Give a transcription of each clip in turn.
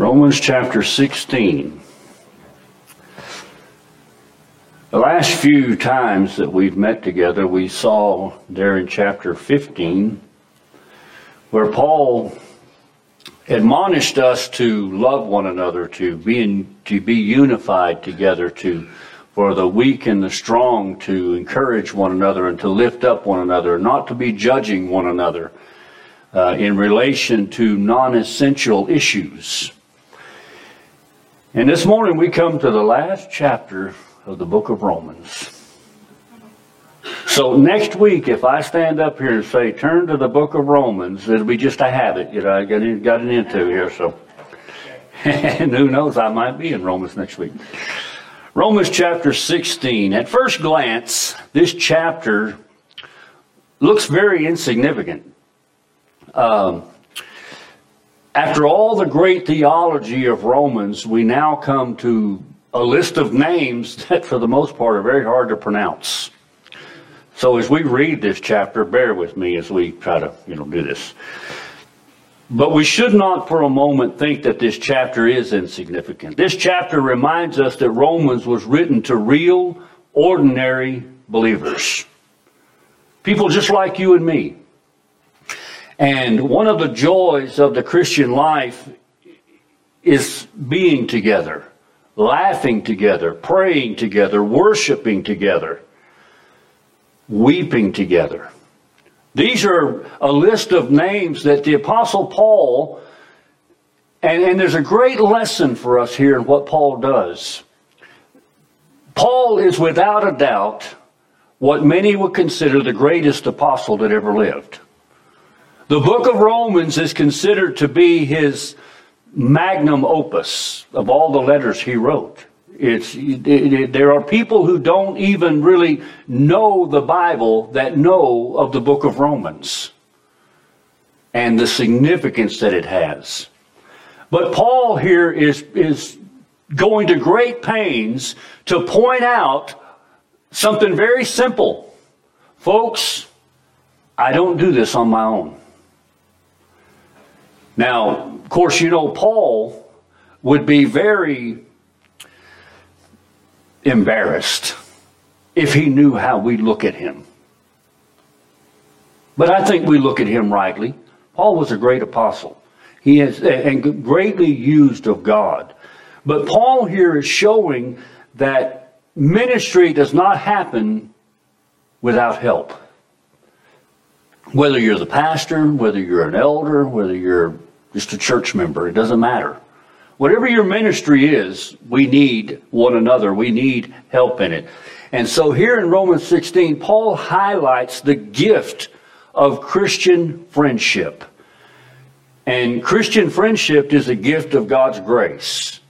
Romans chapter 16. The last few times that we've met together, we saw there in chapter 15 where Paul admonished us to love one another, to be in, to be unified together, to for the weak and the strong to encourage one another and to lift up one another, not to be judging one another uh, in relation to non-essential issues. And this morning we come to the last chapter of the book of Romans. So next week, if I stand up here and say, turn to the book of Romans, it'll be just a habit, you know, I got, got it into here, so. and who knows, I might be in Romans next week. Romans chapter 16. At first glance, this chapter looks very insignificant. Um, after all the great theology of Romans, we now come to a list of names that, for the most part, are very hard to pronounce. So as we read this chapter, bear with me as we try to, you know, do this. But we should not for a moment think that this chapter is insignificant. This chapter reminds us that Romans was written to real, ordinary believers. People just like you and me. And one of the joys of the Christian life is being together, laughing together, praying together, worshiping together weeping together. These are a list of names that the Apostle Paul, and, and there's a great lesson for us here in what Paul does. Paul is without a doubt what many would consider the greatest apostle that ever lived. The book of Romans is considered to be his magnum opus of all the letters he wrote. It's, it, it, there are people who don't even really know the Bible that know of the book of Romans and the significance that it has. But Paul here is, is going to great pains to point out something very simple. Folks, I don't do this on my own. Now, of course, you know, Paul would be very embarrassed if he knew how we look at him. But I think we look at him rightly. Paul was a great apostle. He is and greatly used of God. But Paul here is showing that ministry does not happen without help. Whether you're the pastor, whether you're an elder, whether you're just a church member, it doesn't matter. Whatever your ministry is, we need one another. We need help in it. And so here in Romans 16, Paul highlights the gift of Christian friendship. And Christian friendship is a gift of God's grace.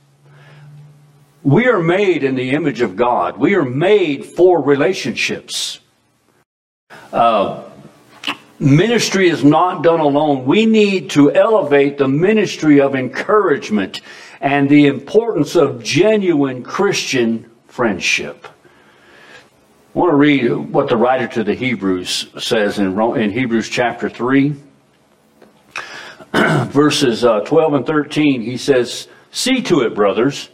We are made in the image of God. We are made for relationships. Uh, Ministry is not done alone. We need to elevate the ministry of encouragement and the importance of genuine Christian friendship. I want to read what the writer to the Hebrews says in, in Hebrews chapter 3, verses uh, 12 and 13. He says, See to it, brothers,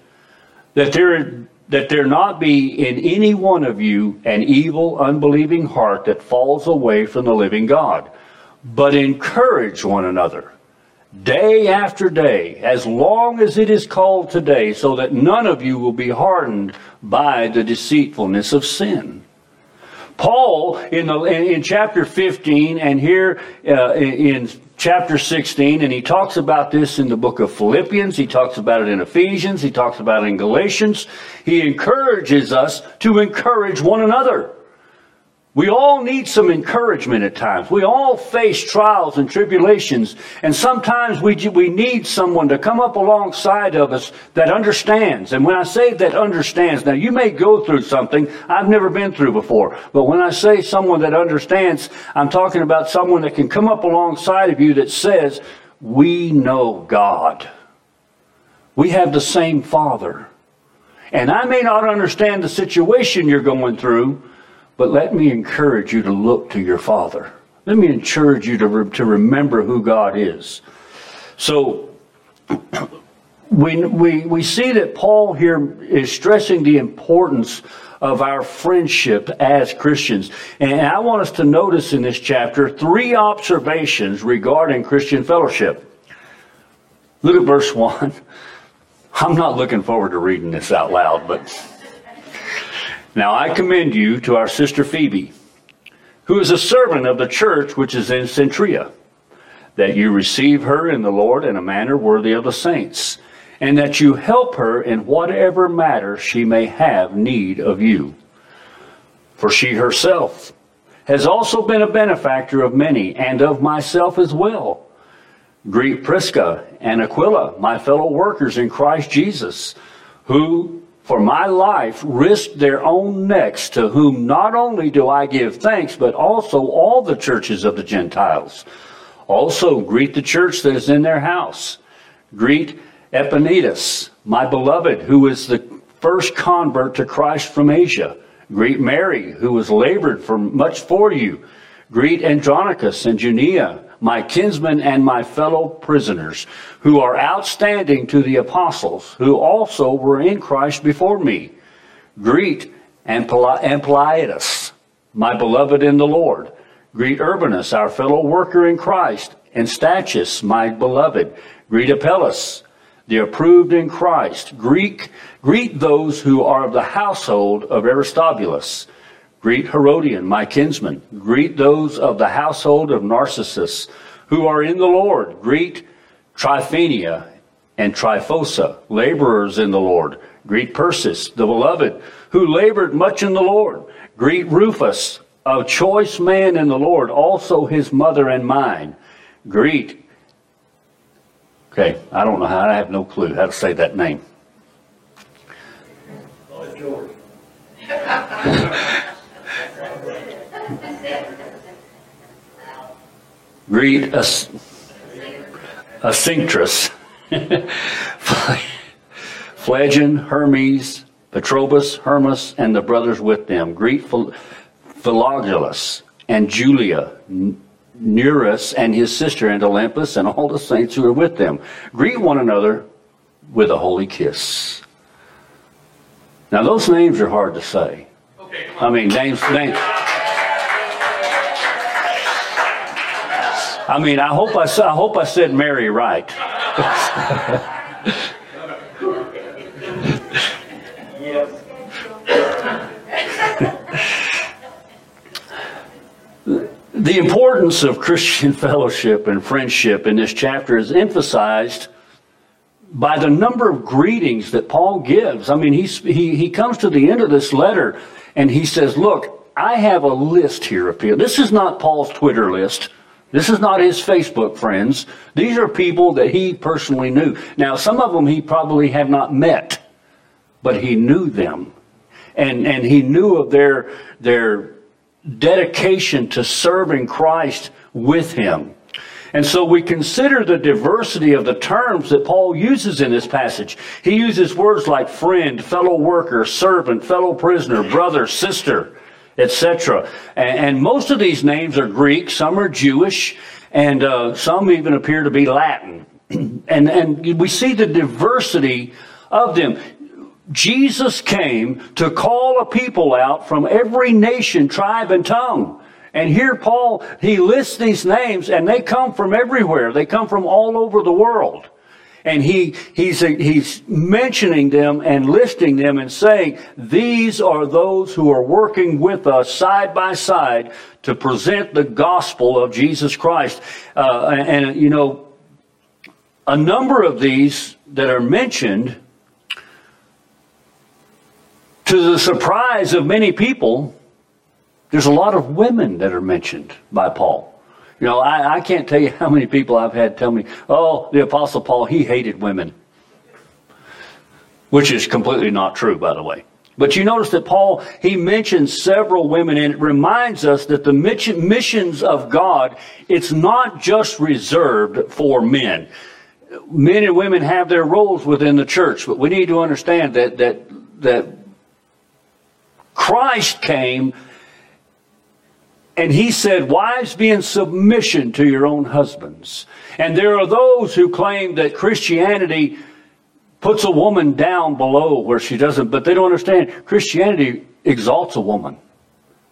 that there that there not be in any one of you an evil, unbelieving heart that falls away from the living God, but encourage one another day after day, as long as it is called today, so that none of you will be hardened by the deceitfulness of sin. Paul, in, the, in chapter 15 and here uh, in chapter 16, and he talks about this in the book of Philippians, he talks about it in Ephesians, he talks about it in Galatians. He encourages us to encourage one another. We all need some encouragement at times. We all face trials and tribulations, and sometimes we, we need someone to come up alongside of us that understands. And when I say that understands, now you may go through something I've never been through before, but when I say someone that understands, I'm talking about someone that can come up alongside of you that says, We know God. We have the same Father. And I may not understand the situation you're going through, but let me encourage you to look to your Father. Let me encourage you to, re- to remember who God is. So, we, we, we see that Paul here is stressing the importance of our friendship as Christians. And I want us to notice in this chapter three observations regarding Christian fellowship. Look at verse 1. I'm not looking forward to reading this out loud, but now I commend you to our sister Phoebe, who is a servant of the church which is in Cenchrea, that you receive her in the Lord in a manner worthy of the saints and that you help her in whatever matter she may have need of you. For she herself has also been a benefactor of many, and of myself as well. Greet Prisca and Aquila, my fellow workers in Christ Jesus, who for my life risked their own necks, to whom not only do I give thanks, but also all the churches of the Gentiles. Also greet the church that is in their house. Greet Epaenetus, my beloved, who is the first convert to Christ from Asia. Greet Mary, who has labored for much for you. Greet Andronicus and Junia, my kinsmen and my fellow prisoners, who are outstanding to the apostles, who also were in Christ before me. Greet Ampliatus, my beloved in the Lord. Greet Urbanus, our fellow worker in Christ, and Stachys, my beloved. Greet Apelles, the approved in Christ. Greek, greet those who are of the household of Aristobulus. Greet Herodion, my kinsman. Greet those of the household of Narcissus who are in the Lord. Greet Tryphaena and Tryphosa, laborers in the Lord. Greet Persis, the beloved, who labored much in the Lord. Greet Rufus, a choice man in the Lord, also his mother and mine. Greet Okay, I don't know how, I have no clue how to say that name. Oh, Greet a, a Cinctrus, Phlegon, Hermes, Patrobas, Hermas, and the brothers with them. Greet Philologus and Julia, Nereus and his sister and Olympus and all the saints who are with them. Greet one another with a holy kiss. Now those names are hard to say. Okay, I mean names names. I mean, I hope I, I hope I said Mary right. The importance of Christian fellowship and friendship in this chapter is emphasized by the number of greetings that Paul gives. I mean, he's, he, he comes to the end of this letter and he says, Look, I have a list here of people. This is not Paul's Twitter list. This is not his Facebook friends. These are people that he personally knew. Now, some of them he probably have not met, but he knew them. And, and he knew of their, their dedication to serving Christ with him. And so we consider the diversity of the terms that Paul uses in this passage. He uses words like friend, fellow worker, servant, fellow prisoner, brother, sister, etc. And, most of these names are Greek, some are Jewish, and uh, some even appear to be Latin. and, and we see the diversity of them. Jesus came to call a people out from every nation, tribe, and tongue. And here Paul, he lists these names and they come from everywhere. They come from all over the world. And he, he's, he's mentioning them and listing them and saying, these are those who are working with us side by side to present the gospel of Jesus Christ. Uh, and, and, you know, a number of these that are mentioned to the surprise of many people, there's a lot of women that are mentioned by Paul. You know, I, I can't tell you how many people I've had tell me, oh, the Apostle Paul, he hated women. Which is completely not true, by the way. But you notice that Paul, he mentions several women, and it reminds us that the missions of God, it's not just reserved for men. Men and women have their roles within the church, but we need to understand that, that, that Christ came and he said, Wives, be in submission to your own husbands. And there are those who claim that Christianity puts a woman down below where she doesn't, but they don't understand. Christianity exalts a woman.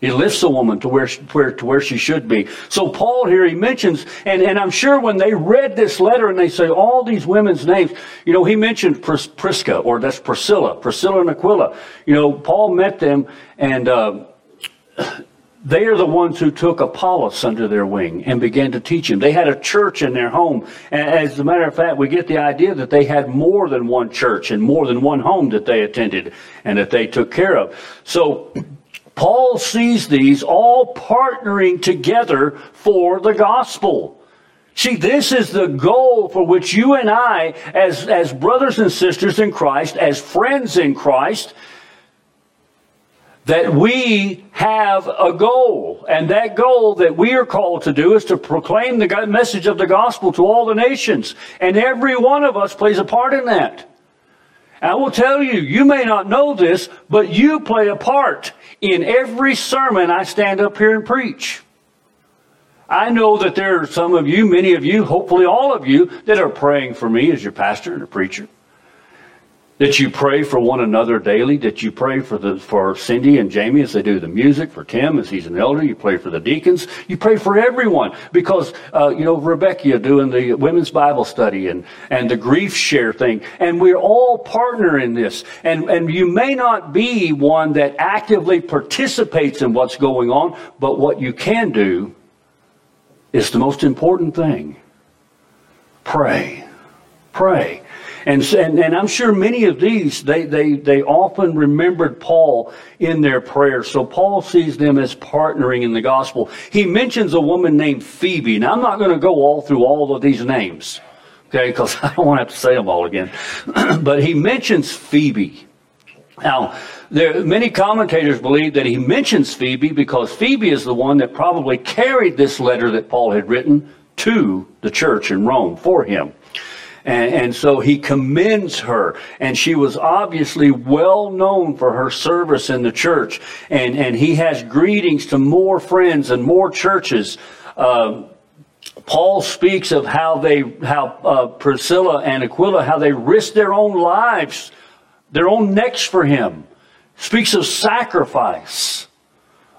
He lifts a woman to where, where, to where she should be. So Paul here, he mentions, and, and I'm sure when they read this letter and they say all these women's names, you know, he mentioned Pris- Prisca, or that's Priscilla, Priscilla and Aquila. You know, Paul met them and, uh, they are the ones who took Apollos under their wing and began to teach him. They had a church in their home. And as a matter of fact, we get the idea that they had more than one church and more than one home that they attended and that they took care of. So Paul sees these all partnering together for the gospel. See, this is the goal for which you and I, as, as brothers and sisters in Christ, as friends in Christ, that we have a goal. And that goal that we are called to do is to proclaim the message of the gospel to all the nations. And every one of us plays a part in that. I will tell you, you may not know this, but you play a part in every sermon I stand up here and preach. I know that there are some of you, many of you, hopefully all of you, that are praying for me as your pastor and a preacher that you pray for one another daily, that you pray for the for Cindy and Jamie as they do the music, for Tim as he's an elder, you pray for the deacons, you pray for everyone because uh, you know Rebecca doing the women's Bible study and and the grief share thing, and we're all partner in this, and and you may not be one that actively participates in what's going on, but what you can do is the most important thing. Pray, pray. And, and, and I'm sure many of these, they, they, they often remembered Paul in their prayers. So Paul sees them as partnering in the gospel. He mentions a woman named Phoebe. Now, I'm not going to go all through all of these names, okay, because I don't want to have to say them all again. but he mentions Phoebe. Now, there, many commentators believe that he mentions Phoebe because Phoebe is the one that probably carried this letter that Paul had written to the church in Rome for him. And, and, so he commends her. And she was obviously well known for her service in the church. And, and he has greetings to more friends and more churches. Uh, Paul speaks of how they, how uh, Priscilla and Aquila, how they risked their own lives, their own necks for him. Speaks of sacrifice.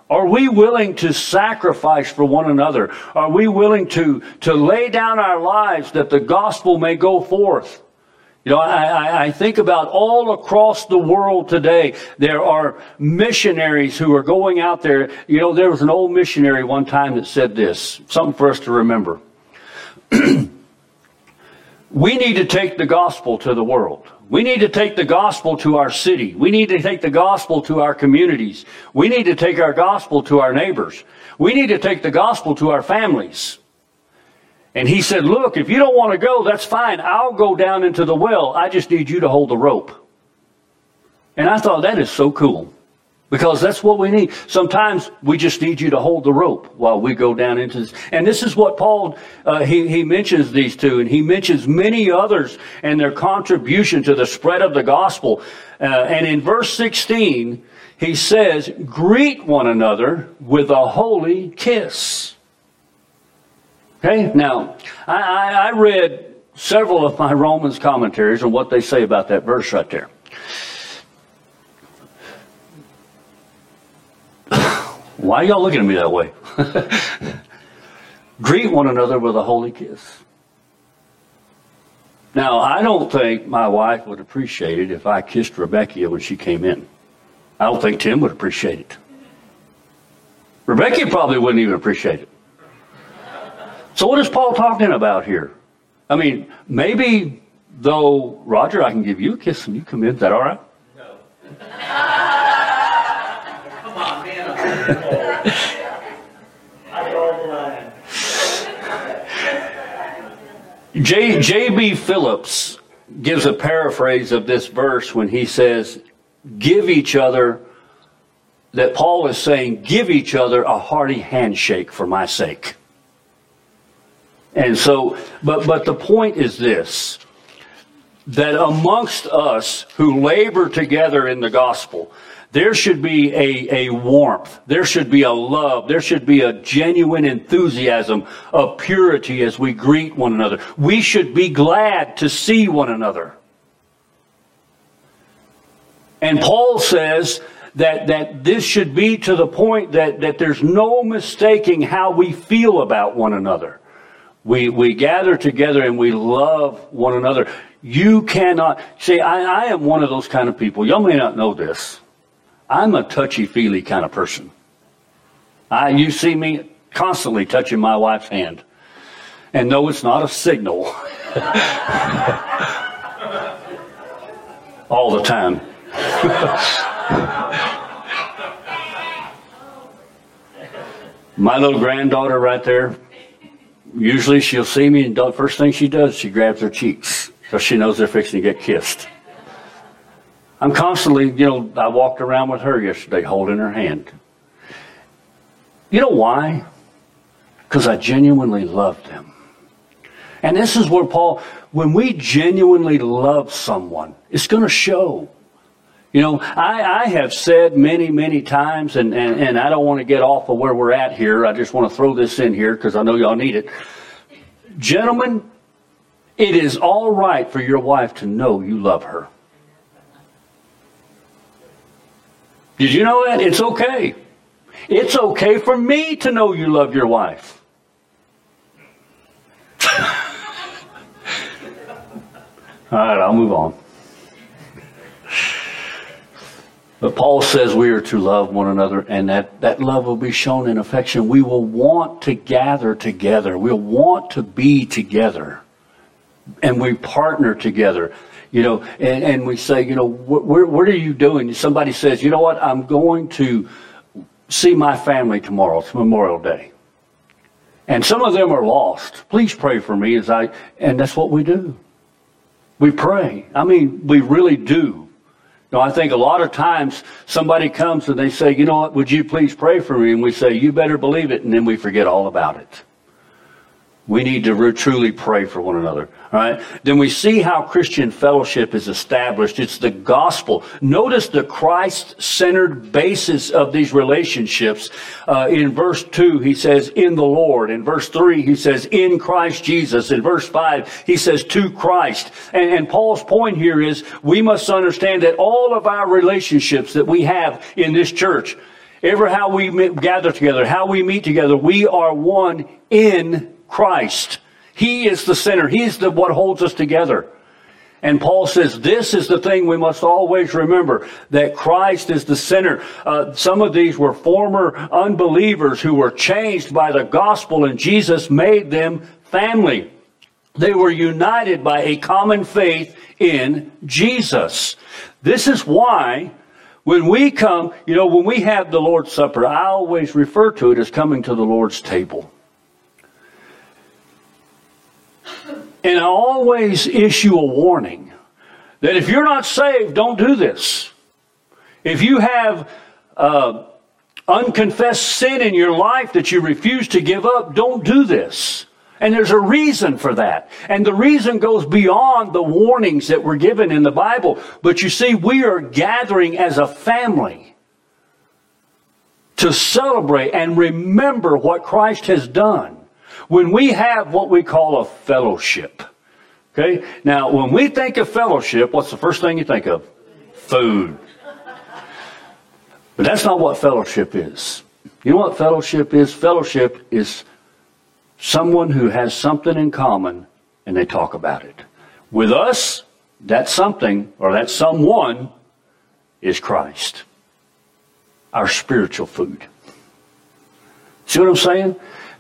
Are we willing to sacrifice for one another? Are we willing to, to lay down our lives that the gospel may go forth? You know, I, I, think about all across the world today, there are missionaries who are going out there. You know, there was an old missionary one time that said this, something for us to remember. we need to take the gospel to the world. We need to take the gospel to our city. We need to take the gospel to our communities. We need to take our gospel to our neighbors. We need to take the gospel to our families. And he said, Look, if you don't want to go, that's fine. I'll go down into the well. I just need you to hold the rope. And I thought, that is so cool. Because that's what we need. Sometimes we just need you to hold the rope while we go down into this. And this is what Paul, uh, he, he mentions these two, and he mentions many others and their contribution to the spread of the gospel. Uh, and in verse 16, he says, greet one another with a holy kiss. Okay, now, I, I, I read several of my Romans commentaries and what they say about that verse right there. Why are y'all looking at me that way? Greet one another with a holy kiss. Now, I don't think my wife would appreciate it if I kissed Rebecca when she came in. I don't think Tim would appreciate it. Rebecca probably wouldn't even appreciate it. So, what is Paul talking about here? I mean, maybe though, Roger, I can give you a kiss and you come in. Is that all right? No. J. J.B. Phillips gives a paraphrase of this verse when he says, Give each other, that Paul is saying, give each other a hearty handshake for my sake. And so, but, but the point is this that amongst us who labor together in the gospel, there should be a, a warmth. There should be a love. There should be a genuine enthusiasm of purity as we greet one another. We should be glad to see one another. And Paul says that, that this should be to the point that, that there's no mistaking how we feel about one another. We, we gather together and we love one another. You cannot, see, I, I am one of those kind of people. Y'all may not know this. I'm a touchy feely kind of person. I, you see me constantly touching my wife's hand. And no, it's not a signal. All the time. My little granddaughter right there, usually she'll see me and the first thing she does, she grabs her cheeks because she knows they're fixing to get kissed. I'm constantly, you know, I walked around with her yesterday holding her hand. You know why? Because I genuinely love them. And this is where Paul, when we genuinely love someone, it's going to show. You know, I, I have said many, many times, and, and, and I don't want to get off of where we're at here. I just want to throw this in here because I know y'all need it. Gentlemen, it is all right for your wife to know you love her. Did you know that? It's okay. It's okay for me to know you love your wife. all right, I'll move on. But Paul says we are to love one another, and that, that love will be shown in affection. We will want to gather together. We'll want to be together. And we partner together. You know, and, and we say, you know, what, what are you doing? Somebody says, you know what, I'm going to see my family tomorrow. It's Memorial Day. And some of them are lost. Please pray for me as I, and that's what we do. We pray. I mean, we really do. Now, I think a lot of times somebody comes and they say, you know what, would you please pray for me? And we say, you better believe it. And then we forget all about it. We need to re- truly pray for one another. All right. Then we see how Christian fellowship is established. It's the gospel. Notice the Christ-centered basis of these relationships. Uh, in verse two, he says, "In the Lord." In verse three, he says, "In Christ Jesus." In verse five, he says, "To Christ." And, and Paul's point here is we must understand that all of our relationships that we have in this church, ever how we gather together, how we meet together, we are one in Christ. He is the center. He's the what holds us together. And Paul says this is the thing we must always remember that Christ is the center. Uh, some of these were former unbelievers who were changed by the gospel, and Jesus made them family. They were united by a common faith in Jesus. This is why when we come, you know, when we have the Lord's Supper, I always refer to it as coming to the Lord's table. And I always issue a warning that if you're not saved, don't do this. If you have uh, unconfessed sin in your life that you refuse to give up, don't do this. And there's a reason for that. And the reason goes beyond the warnings that were given in the Bible. But you see, we are gathering as a family to celebrate and remember what Christ has done. When we have what we call a fellowship, okay? Now, when we think of fellowship, what's the first thing you think of? Food. But that's not what fellowship is. You know what fellowship is? Fellowship is someone who has something in common and they talk about it. With us, that something or that someone is Christ, our spiritual food. See what I'm saying?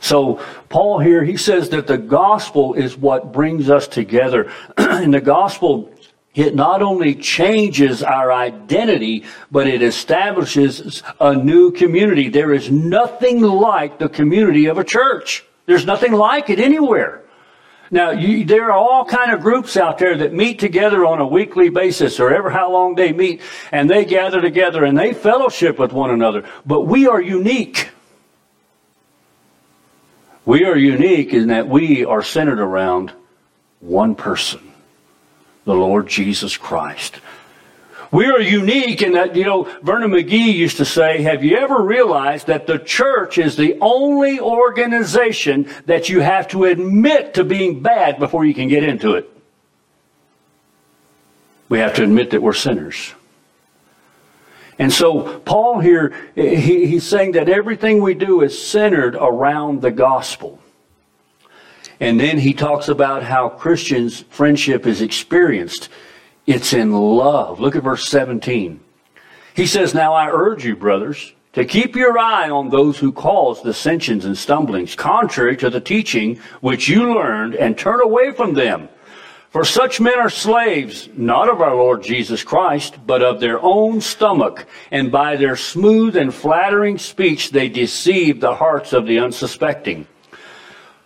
So Paul here, he says that the gospel is what brings us together. and the gospel, it not only changes our identity, but it establishes a new community. There is nothing like the community of a church. There's nothing like it anywhere. Now, you, there are all kind of groups out there that meet together on a weekly basis or ever how long they meet and they gather together and they fellowship with one another. But we are unique. We are unique in that we are centered around one person, the Lord Jesus Christ. We are unique in that, you know, Vernon McGee used to say, have you ever realized that the church is the only organization that you have to admit to being bad before you can get into it? We have to admit that we're sinners. And so Paul here, he, he's saying that everything we do is centered around the gospel. And then he talks about how Christians' friendship is experienced. It's in love. Look at verse 17. He says, Now I urge you, brothers, to keep your eye on those who cause dissensions and stumblings, contrary to the teaching which you learned, and turn away from them. For such men are slaves, not of our Lord Jesus Christ, but of their own stomach, and by their smooth and flattering speech they deceive the hearts of the unsuspecting.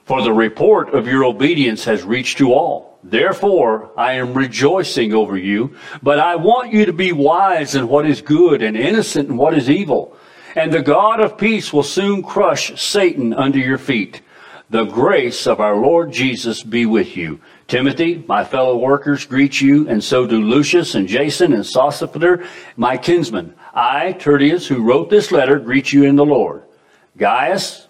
For the report of your obedience has reached you all. Therefore, I am rejoicing over you, but I want you to be wise in what is good and innocent in what is evil. And the God of peace will soon crush Satan under your feet. The grace of our Lord Jesus be with you. Timothy, my fellow workers, greet you, and so do Lucius and Jason and Sosipater, my kinsmen. I, Tertius, who wrote this letter, greet you in the Lord. Gaius,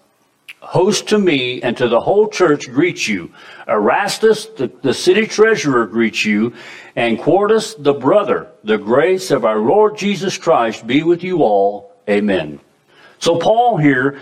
host to me and to the whole church greet you. Erastus, the, the city treasurer, greets you, and Quartus, the brother. The grace of our Lord Jesus Christ be with you all. Amen. So Paul here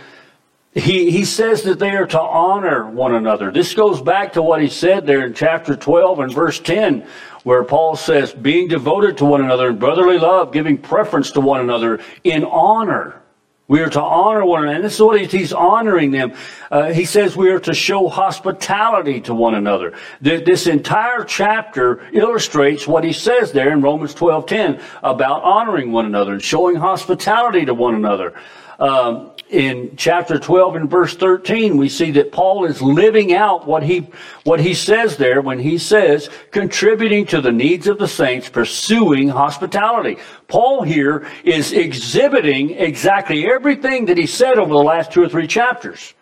he, he says that they are to honor one another. This goes back to what he said there in chapter 12 and verse 10, where Paul says, being devoted to one another in brotherly love, giving preference to one another in honor. We are to honor one another. And this is what he's honoring them. Uh, he says we are to show hospitality to one another. This entire chapter illustrates what he says there in Romans 12:10 about honoring one another and showing hospitality to one another. Um, in chapter 12 and verse 13, we see that Paul is living out what he, what he says there when he says, contributing to the needs of the saints, pursuing hospitality. Paul here is exhibiting exactly everything that he said over the last two or three chapters.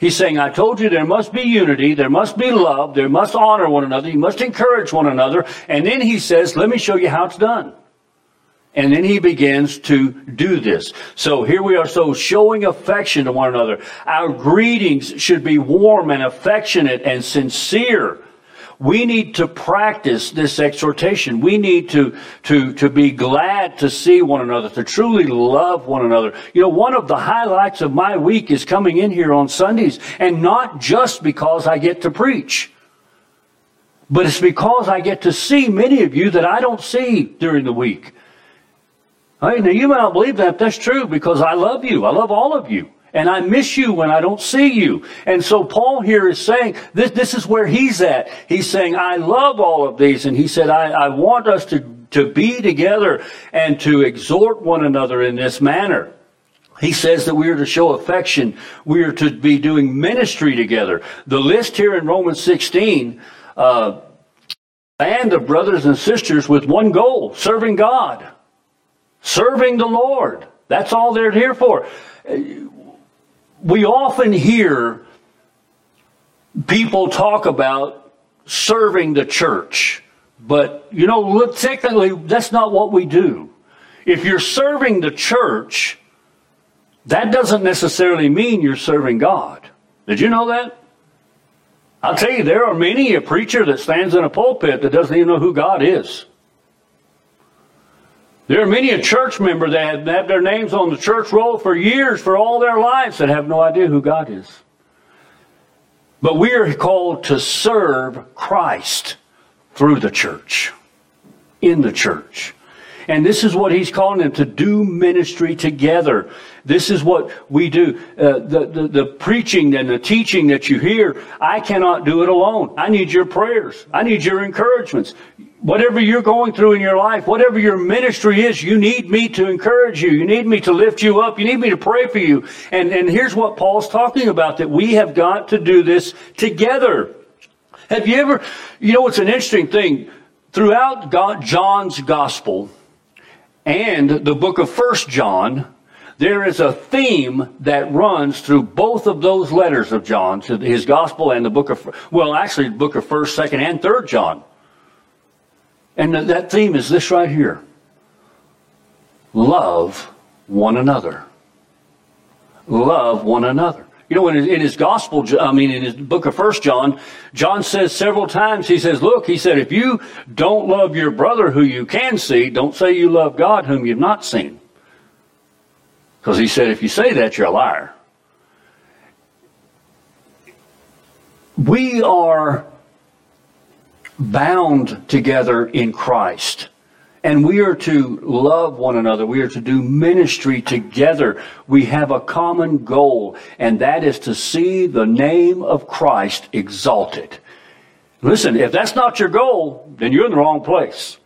He's saying, I told you there must be unity, there must be love, there must honor one another, you must encourage one another. And then he says, let me show you how it's done. And then he begins to do this. So here we are, so showing affection to one another. Our greetings should be warm and affectionate and sincere. We need to practice this exhortation. We need to, to, to be glad to see one another, to truly love one another. You know, one of the highlights of my week is coming in here on Sundays, and not just because I get to preach. But it's because I get to see many of you that I don't see during the week. Hey, now you may not believe that. That's true because I love you. I love all of you. And I miss you when I don't see you. And so Paul here is saying, this, this is where he's at. He's saying, I love all of these. And he said, I, I want us to, to be together and to exhort one another in this manner. He says that we are to show affection. We are to be doing ministry together. The list here in Romans 16, uh, band of brothers and sisters with one goal, serving God serving the Lord. That's all they're here for. We often hear people talk about serving the church, but you know, technically, that's not what we do. If you're serving the church, that doesn't necessarily mean you're serving God. Did you know that? I'll tell you, there are many a preacher that stands in a pulpit that doesn't even know who God is. There are many a church member that have had their names on the church roll for years, for all their lives, that have no idea who God is. But we are called to serve Christ through the church, in the church. And this is what he's calling them to do ministry together. This is what we do. Uh, the, the, the preaching and the teaching that you hear, I cannot do it alone. I need your prayers. I need your encouragements. Whatever you're going through in your life, whatever your ministry is, you need me to encourage you. You need me to lift you up. You need me to pray for you. And, and here's what Paul's talking about, that we have got to do this together. Have you ever, you know, it's an interesting thing. Throughout God, John's gospel and the book of First John, there is a theme that runs through both of those letters of John, to his gospel and the book of, well, actually, the book of First, Second, and Third John. And that theme is this right here love one another. Love one another. You know, in his, gospel, I mean, in his book of First John, John says several times, he says, look, he said, if you don't love your brother who you can see, don't say you love God whom you've not seen. Because he said, if you say that, you're a liar. We are bound together in Christ. And we are to love one another. We are to do ministry together. We have a common goal, and that is to see the name of Christ exalted. Listen, if that's not your goal, then you're in the wrong place.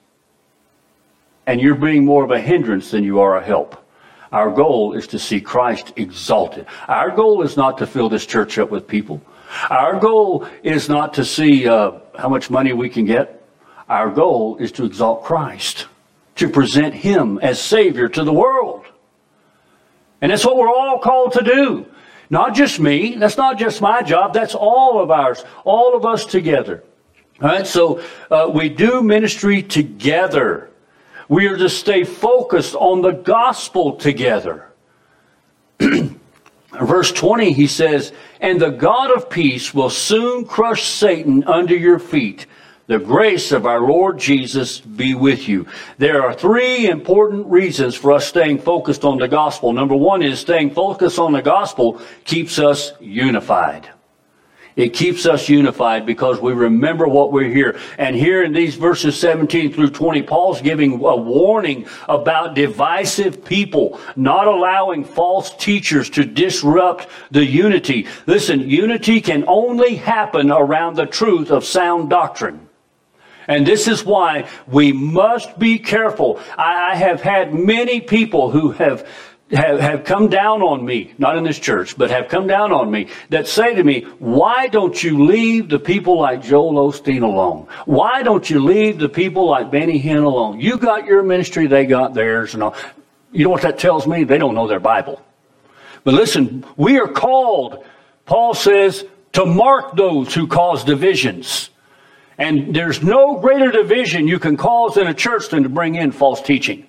And you're being more of a hindrance than you are a help. Our goal is to see Christ exalted. Our goal is not to fill this church up with people. Our goal is not to see uh, how much money we can get. Our goal is to exalt Christ, to present Him as Savior to the world. And that's what we're all called to do. Not just me. That's not just my job. That's all of ours. All of us together. All right. So uh, we do ministry together. We are to stay focused on the gospel together. Verse 20, he says, And the God of peace will soon crush Satan under your feet. The grace of our Lord Jesus be with you. There are three important reasons for us staying focused on the gospel. Number one is staying focused on the gospel keeps us unified. It keeps us unified because we remember what we're here. And here in these verses 17 through 20, Paul's giving a warning about divisive people, not allowing false teachers to disrupt the unity. Listen, unity can only happen around the truth of sound doctrine. And this is why we must be careful. I have had many people who have have, have come down on me, not in this church, but have come down on me that say to me, why don't you leave the people like Joel Osteen alone? Why don't you leave the people like Benny Hinn alone? You got your ministry, they got theirs and all. You know what that tells me? They don't know their Bible. But listen, we are called, Paul says, to mark those who cause divisions. And there's no greater division you can cause in a church than to bring in false teaching.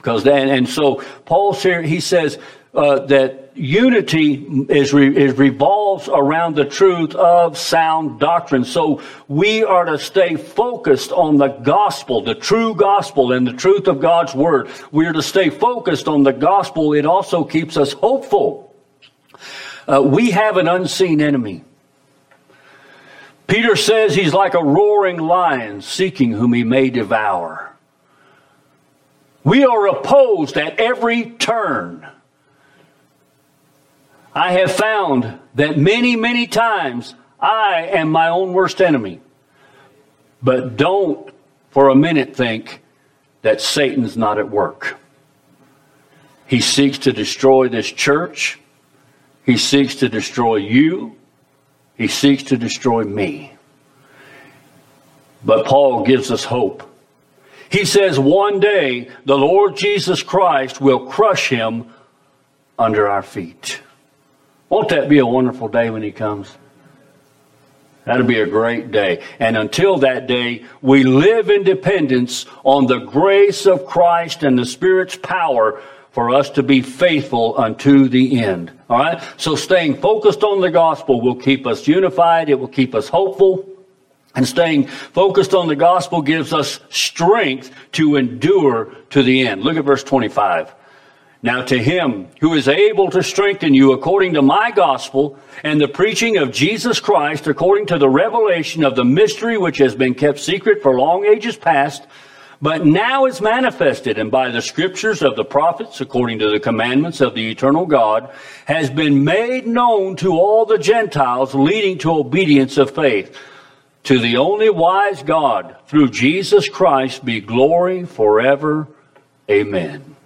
Because then, and so Paul here, he says uh, that unity is, re, is revolves around the truth of sound doctrine. So we are to stay focused on the gospel, the true gospel, and the truth of God's word. We are to stay focused on the gospel. It also keeps us hopeful. Uh, we have an unseen enemy. Peter says he's like a roaring lion seeking whom he may devour. We are opposed at every turn. I have found that many, many times I am my own worst enemy. But don't for a minute think that Satan's not at work. He seeks to destroy this church. He seeks to destroy you. He seeks to destroy me. But Paul gives us hope. He says one day the Lord Jesus Christ will crush him under our feet. Won't that be a wonderful day when he comes? That'll be a great day. And until that day, we live in dependence on the grace of Christ and the Spirit's power for us to be faithful unto the end. All right? So staying focused on the gospel will keep us unified. It will keep us hopeful. And staying focused on the gospel gives us strength to endure to the end. Look at verse 25. Now to him who is able to strengthen you according to my gospel and the preaching of Jesus Christ according to the revelation of the mystery which has been kept secret for long ages past, but now is manifested and by the scriptures of the prophets according to the commandments of the eternal God has been made known to all the Gentiles leading to obedience of faith. To the only wise God, through Jesus Christ, be glory forever. Amen.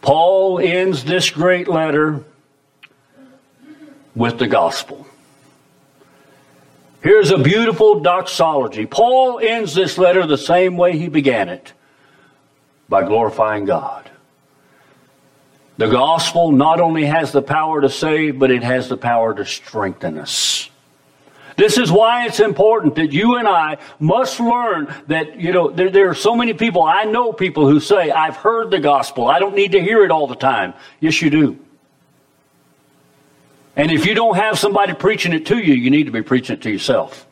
Paul ends this great letter with the gospel. Here's a beautiful doxology. Paul ends this letter the same way he began it by glorifying God. The gospel not only has the power to save, but it has the power to strengthen us. This is why it's important that you and I must learn that, you know, there, there, are so many people, I know people who say, I've heard the gospel. I don't need to hear it all the time. Yes, you do. And if you don't have somebody preaching it to you, you need to be preaching it to yourself.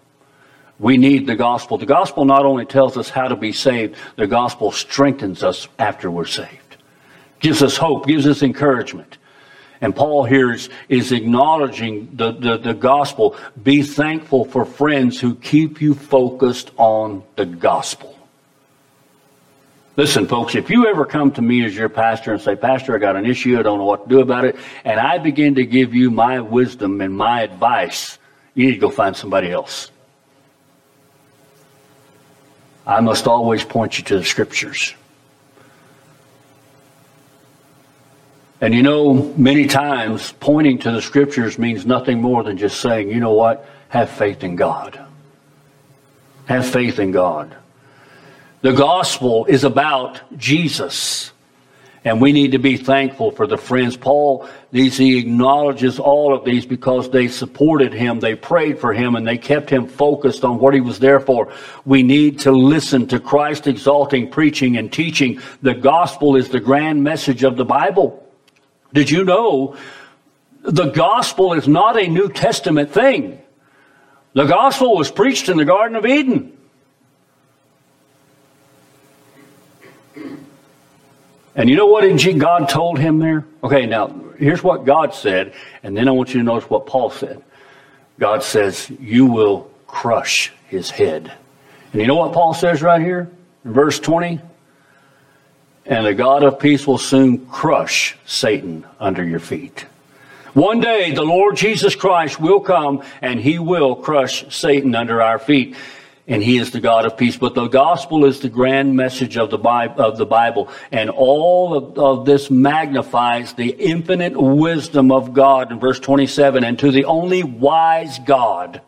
We need the gospel. The gospel not only tells us how to be saved, the gospel strengthens us after we're saved. gives us hope, gives us encouragement. And Paul here is, is acknowledging the, the, the gospel. Be thankful for friends who keep you focused on the gospel. Listen, folks, if you ever come to me as your pastor and say, Pastor, I got an issue, I don't know what to do about it, and I begin to give you my wisdom and my advice, you need to go find somebody else. I must always point you to the scriptures. And you know, many times pointing to the scriptures means nothing more than just saying, you know what? Have faith in God. Have faith in God. The gospel is about Jesus. And we need to be thankful for the friends. Paul, these, he acknowledges all of these because they supported him, they prayed for him, and they kept him focused on what he was there for. We need to listen to Christ exalting preaching and teaching. The gospel is the grand message of the Bible. Did you know the gospel is not a New Testament thing? The gospel was preached in the Garden of Eden. And you know what God told him there? Okay, now here's what God said, and then I want you to notice what Paul said. God says, You will crush his head. And you know what Paul says right here in verse 20? And the God of peace will soon crush Satan under your feet. One day the Lord Jesus Christ will come and he will crush Satan under our feet and he is the God of peace. But the gospel is the grand message of the Bible, of the Bible. and all of, of, this magnifies the infinite wisdom of God in verse 27. And to the only wise God,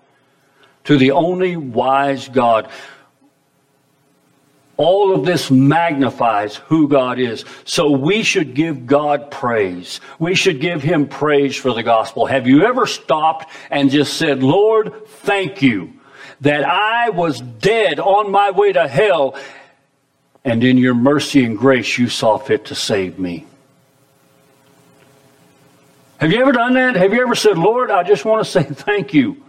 to the only wise God. All of this magnifies who God is. So we should give God praise. We should give Him praise for the gospel. Have you ever stopped and just said, Lord, thank you that I was dead on my way to hell, and in your mercy and grace you saw fit to save me. Have you ever done that? Have you ever said, Lord, I just want to say thank you?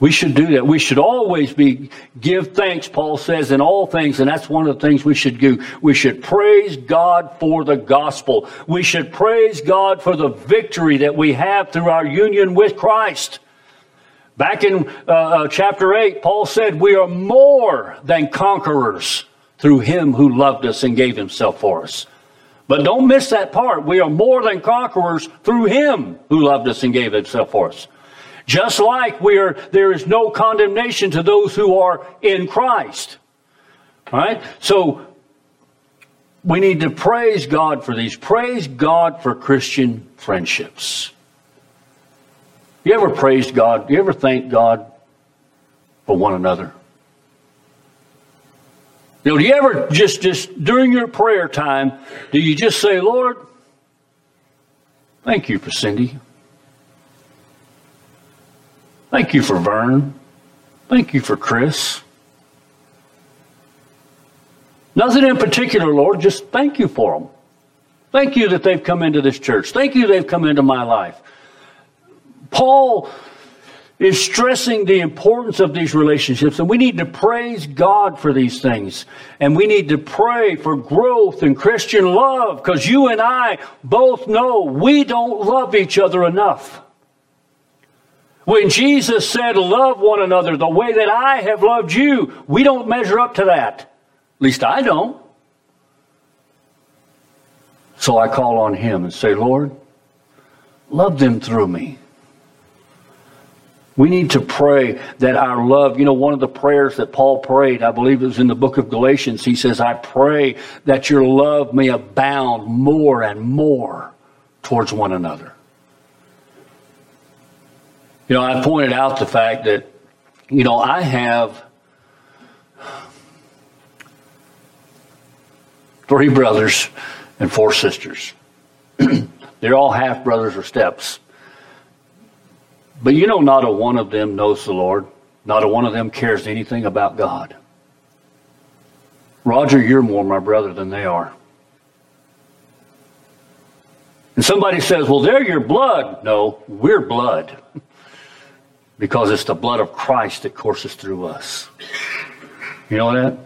We should do that. We should always be give thanks, Paul says, in all things, and that's one of the things we should do. We should praise God for the gospel. We should praise God for the victory that we have through our union with Christ. Back in uh, uh, chapter 8, Paul said, We are more than conquerors through him who loved us and gave himself for us. But don't miss that part. We are more than conquerors through him who loved us and gave himself for us. Just like we are, there is no condemnation to those who are in Christ. All right? So we need to praise God for these. Praise God for Christian friendships. You ever praised God? You ever thank God for one another? You know, do you ever just just during your prayer time, do you just say, Lord, thank you for Cindy. Thank you for Vern. Thank you for Chris. Nothing in particular, Lord, just thank you for them. Thank you that they've come into this church. Thank you they've come into my life. Paul is stressing the importance of these relationships, and we need to praise God for these things. And we need to pray for growth in Christian love, because you and I both know we don't love each other enough. When Jesus said, Love one another the way that I have loved you, we don't measure up to that. At least I don't. So I call on Him and say, Lord, love them through me. We need to pray that our love, you know, one of the prayers that Paul prayed, I believe it was in the book of Galatians, he says, I pray that your love may abound more and more towards one another. You know, I pointed out the fact that, you know, I have three brothers and four sisters. They're all half brothers or steps. But you know, not a one of them knows the Lord. Not a one of them cares anything about God. Roger, you're more my brother than they are. And somebody says, well, they're your blood. No, we're blood. because it's the blood of Christ that courses through us. You know that?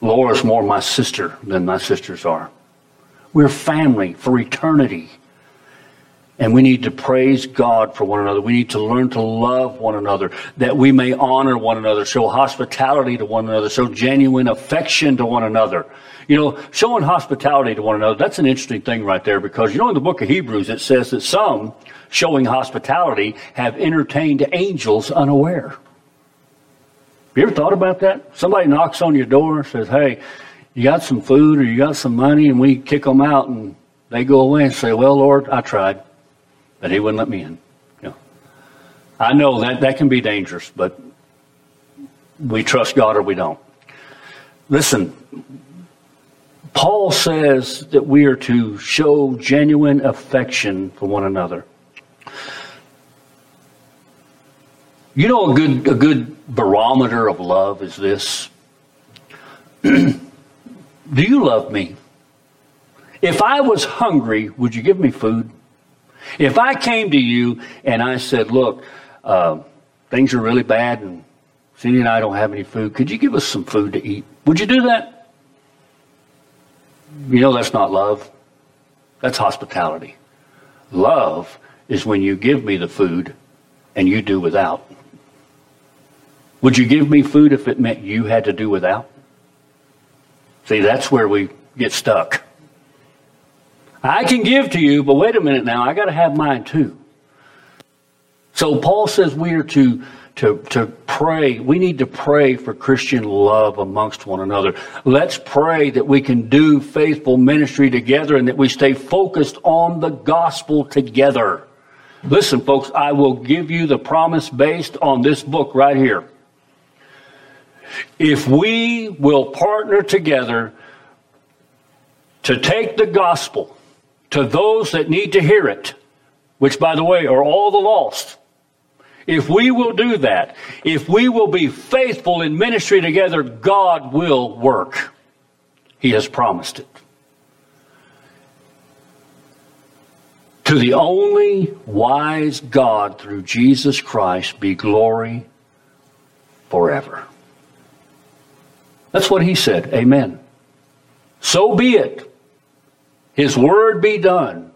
Laura's more my sister than my sisters are. We're family for eternity. And we need to praise God for one another. We need to learn to love one another, that we may honor one another, show hospitality to one another, show genuine affection to one another. You know, showing hospitality to one another, that's an interesting thing right there because, you know, in the book of Hebrews, it says that some showing hospitality have entertained angels unaware. You ever thought about that? Somebody knocks on your door, and says, hey, you got some food or you got some money, and we kick them out and they go away and say, well, Lord, I tried, but he wouldn't let me in. You know, I know that that can be dangerous, but we trust God or we don't. Listen, Paul says that we are to show genuine affection for one another. You know, a good, a good barometer of love is this. Do you love me? If I was hungry, would you give me food? If I came to you and I said, look, uh, things are really bad and Cindy and I don't have any food, could you give us some food to eat? Would you do that? You know that's not love. That's hospitality. Love is when you give me the food and you do without. Would you give me food if it meant you had to do without? See, that's where we get stuck. I can give to you, but wait a minute now, I got to have mine too. So Paul says we are to, to, to pray. We need to pray for Christian love amongst one another. Let's pray that we can do faithful ministry together and that we stay focused on the gospel together. Listen, folks, I will give you the promise based on this book right here. If we will partner together to take the gospel to those that need to hear it, which, by the way, are all the lost, if we will do that, if we will be faithful in ministry together, God will work. He has promised it. To the only wise God through Jesus Christ be glory forever. That's what he said. Amen. So be it. His word be done.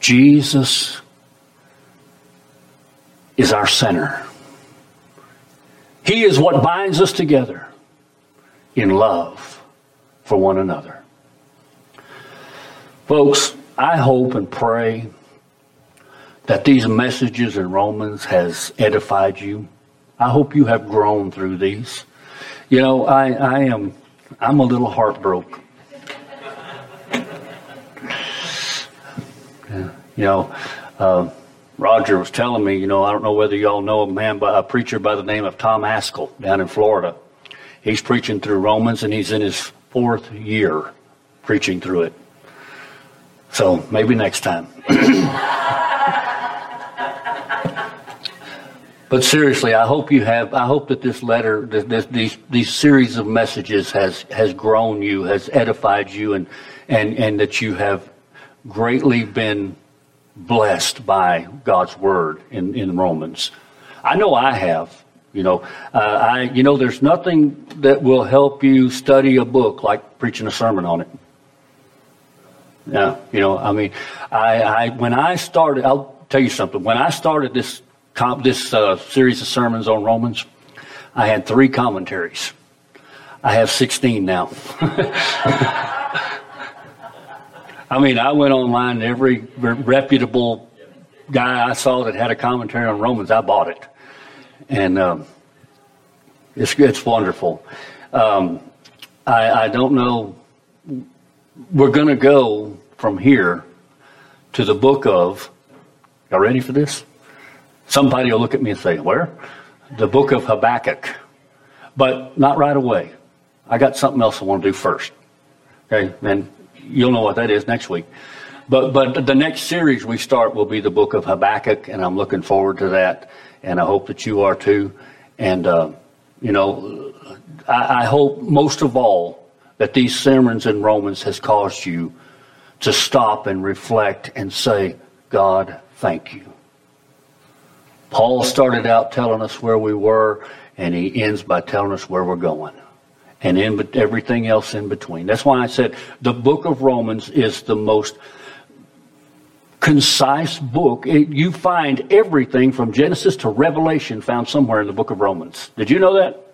Jesus is our center. He is what binds us together in love for one another. Folks, I hope and pray that these messages in Romans has edified you. I hope you have grown through these. You know, I, I am I'm a little heartbroken. yeah, you know, uh, Roger was telling me, you know, I don't know whether y'all know a man, a preacher by the name of Tom Ascol down in Florida. He's preaching through Romans, and he's in his fourth year preaching through it. So maybe next time. But seriously, I hope you have. I hope that this letter, this, these these series of messages has has grown you, has edified you, and and and that you have greatly been blessed by God's word in in Romans. I know I have. You know, uh, I you know there's nothing that will help you study a book like preaching a sermon on it. Yeah, you know, I mean, I, I when I started, I'll tell you something. When I started this comp, this uh, series of sermons on Romans, I had three commentaries. I have 16 now. I mean, I went online, every reputable guy I saw that had a commentary on Romans, I bought it. And um, it's, it's wonderful. Um, I, I don't know. We're going to go from here to the book of. Y'all ready for this? Somebody will look at me and say, Where? The book of Habakkuk. But not right away. I got something else I want to do first. Okay, and you'll know what that is next week. But but the next series we start will be the book of Habakkuk, and I'm looking forward to that. And I hope that you are too. And uh, you know, I, I hope most of all that these sermons in Romans has caused you to stop and reflect and say, God, thank you. Paul started out telling us where we were, and he ends by telling us where we're going. And in everything else in between. That's why I said the book of Romans is the most concise book. It, you find everything from Genesis to Revelation found somewhere in the book of Romans. Did you know that?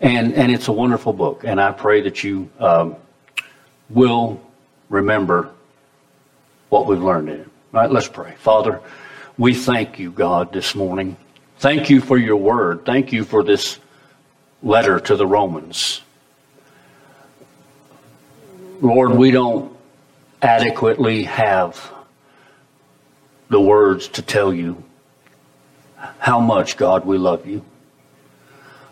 And, and it's a wonderful book. And I pray that you um, will remember what we've learned in it. All right, let's pray. Father, we thank you, God, this morning. Thank you for your word. Thank you for this letter to the Romans. Lord, we don't adequately have the words to tell you how much, God, we love you.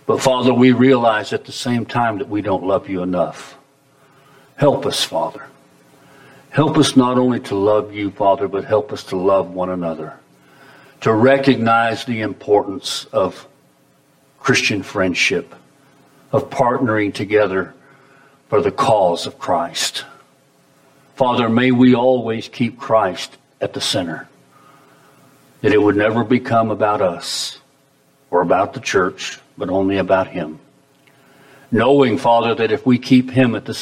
But Father, we realize at the same time that we don't love you enough. Help us, Father. Help us not only to love you, Father, but help us to love one another. To recognize the importance of Christian friendship, of partnering together for the cause of Christ. Father, may we always keep Christ at the center. That it would never become about us or about the church, but only about Him. Knowing, Father, that if we keep Him at the